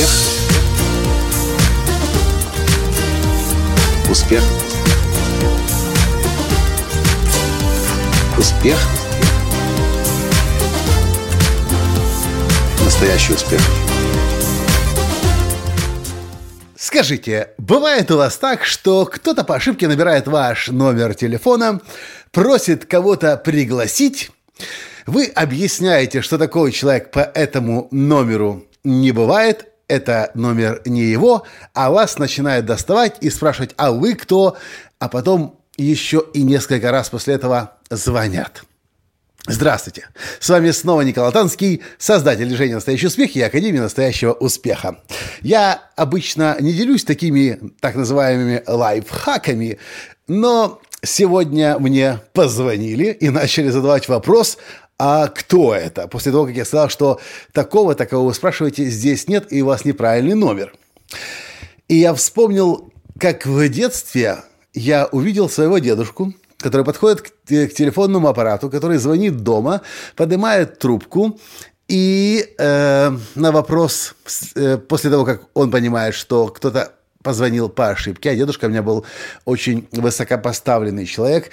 Успех. Успех. Успех. Настоящий успех. Скажите, бывает у вас так, что кто-то по ошибке набирает ваш номер телефона, просит кого-то пригласить, вы объясняете, что такого человек по этому номеру не бывает, это номер не его, а вас начинают доставать и спрашивать, а вы кто? А потом еще и несколько раз после этого звонят. Здравствуйте! С вами снова Николай Танский, создатель движения «Настоящий успех» и Академии настоящего успеха. Я обычно не делюсь такими так называемыми лайфхаками, но сегодня мне позвонили и начали задавать вопрос, а кто это? После того, как я сказал, что такого, такого вы спрашиваете, здесь нет, и у вас неправильный номер. И я вспомнил, как в детстве я увидел своего дедушку, который подходит к, телефонному аппарату, который звонит дома, поднимает трубку и э, на вопрос, э, после того, как он понимает, что кто-то позвонил по ошибке, а дедушка у меня был очень высокопоставленный человек,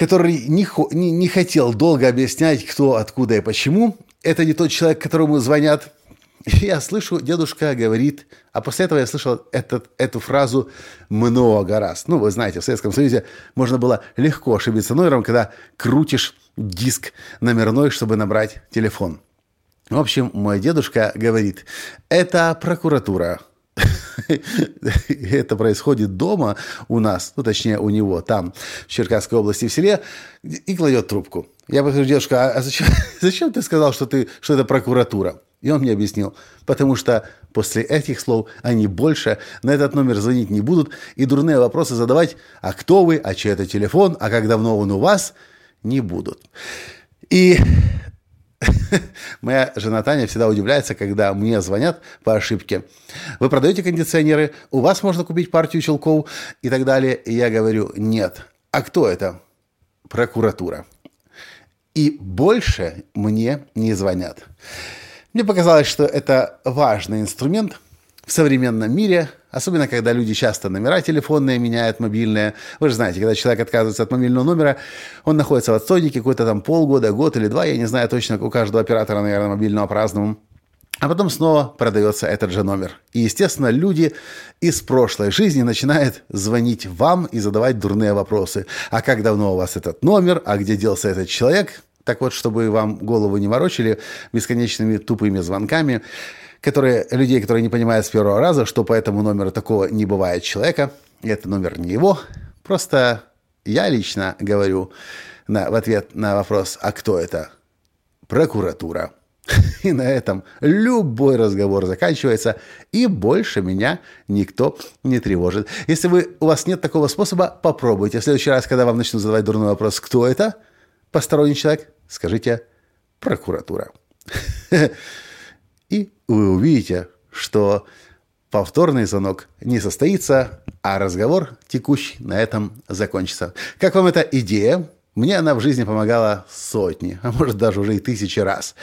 который не, не, не хотел долго объяснять, кто, откуда и почему. Это не тот человек, которому звонят. Я слышу, дедушка говорит, а после этого я слышал этот, эту фразу много раз. Ну, вы знаете, в Советском Союзе можно было легко ошибиться номером, когда крутишь диск номерной, чтобы набрать телефон. В общем, мой дедушка говорит, это прокуратура, это происходит дома у нас, ну, точнее, у него там, в Черкасской области, в селе, и кладет трубку. Я говорю, дедушка, а зачем, зачем ты сказал, что, ты, что это прокуратура? И он мне объяснил, потому что после этих слов они больше на этот номер звонить не будут и дурные вопросы задавать, а кто вы, а чей это телефон, а как давно он у вас, не будут. И Моя жена Таня всегда удивляется, когда мне звонят по ошибке. Вы продаете кондиционеры, у вас можно купить партию челков и так далее. И я говорю, нет. А кто это? Прокуратура. И больше мне не звонят. Мне показалось, что это важный инструмент в современном мире – Особенно, когда люди часто номера телефонные меняют, мобильные. Вы же знаете, когда человек отказывается от мобильного номера, он находится в отстойнике какой-то там полгода, год или два, я не знаю точно, у каждого оператора, наверное, мобильного по-разному. А потом снова продается этот же номер. И, естественно, люди из прошлой жизни начинают звонить вам и задавать дурные вопросы. А как давно у вас этот номер? А где делся этот человек? Так вот, чтобы вам голову не ворочили бесконечными тупыми звонками, которые, людей, которые не понимают с первого раза, что по этому номеру такого не бывает человека, это номер не его. Просто я лично говорю на, в ответ на вопрос, а кто это? Прокуратура. И на этом любой разговор заканчивается, и больше меня никто не тревожит. Если вы, у вас нет такого способа, попробуйте. В следующий раз, когда вам начнут задавать дурной вопрос, кто это, посторонний человек, скажите прокуратура. И вы увидите, что повторный звонок не состоится, а разговор текущий на этом закончится. Как вам эта идея? Мне она в жизни помогала сотни, а может даже уже и тысячи раз.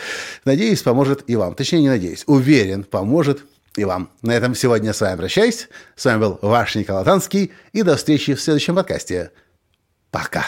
Надеюсь, поможет и вам. Точнее, не надеюсь. Уверен, поможет и вам. На этом сегодня с вами прощаюсь. С вами был ваш Николай Танский. И до встречи в следующем подкасте. Пока.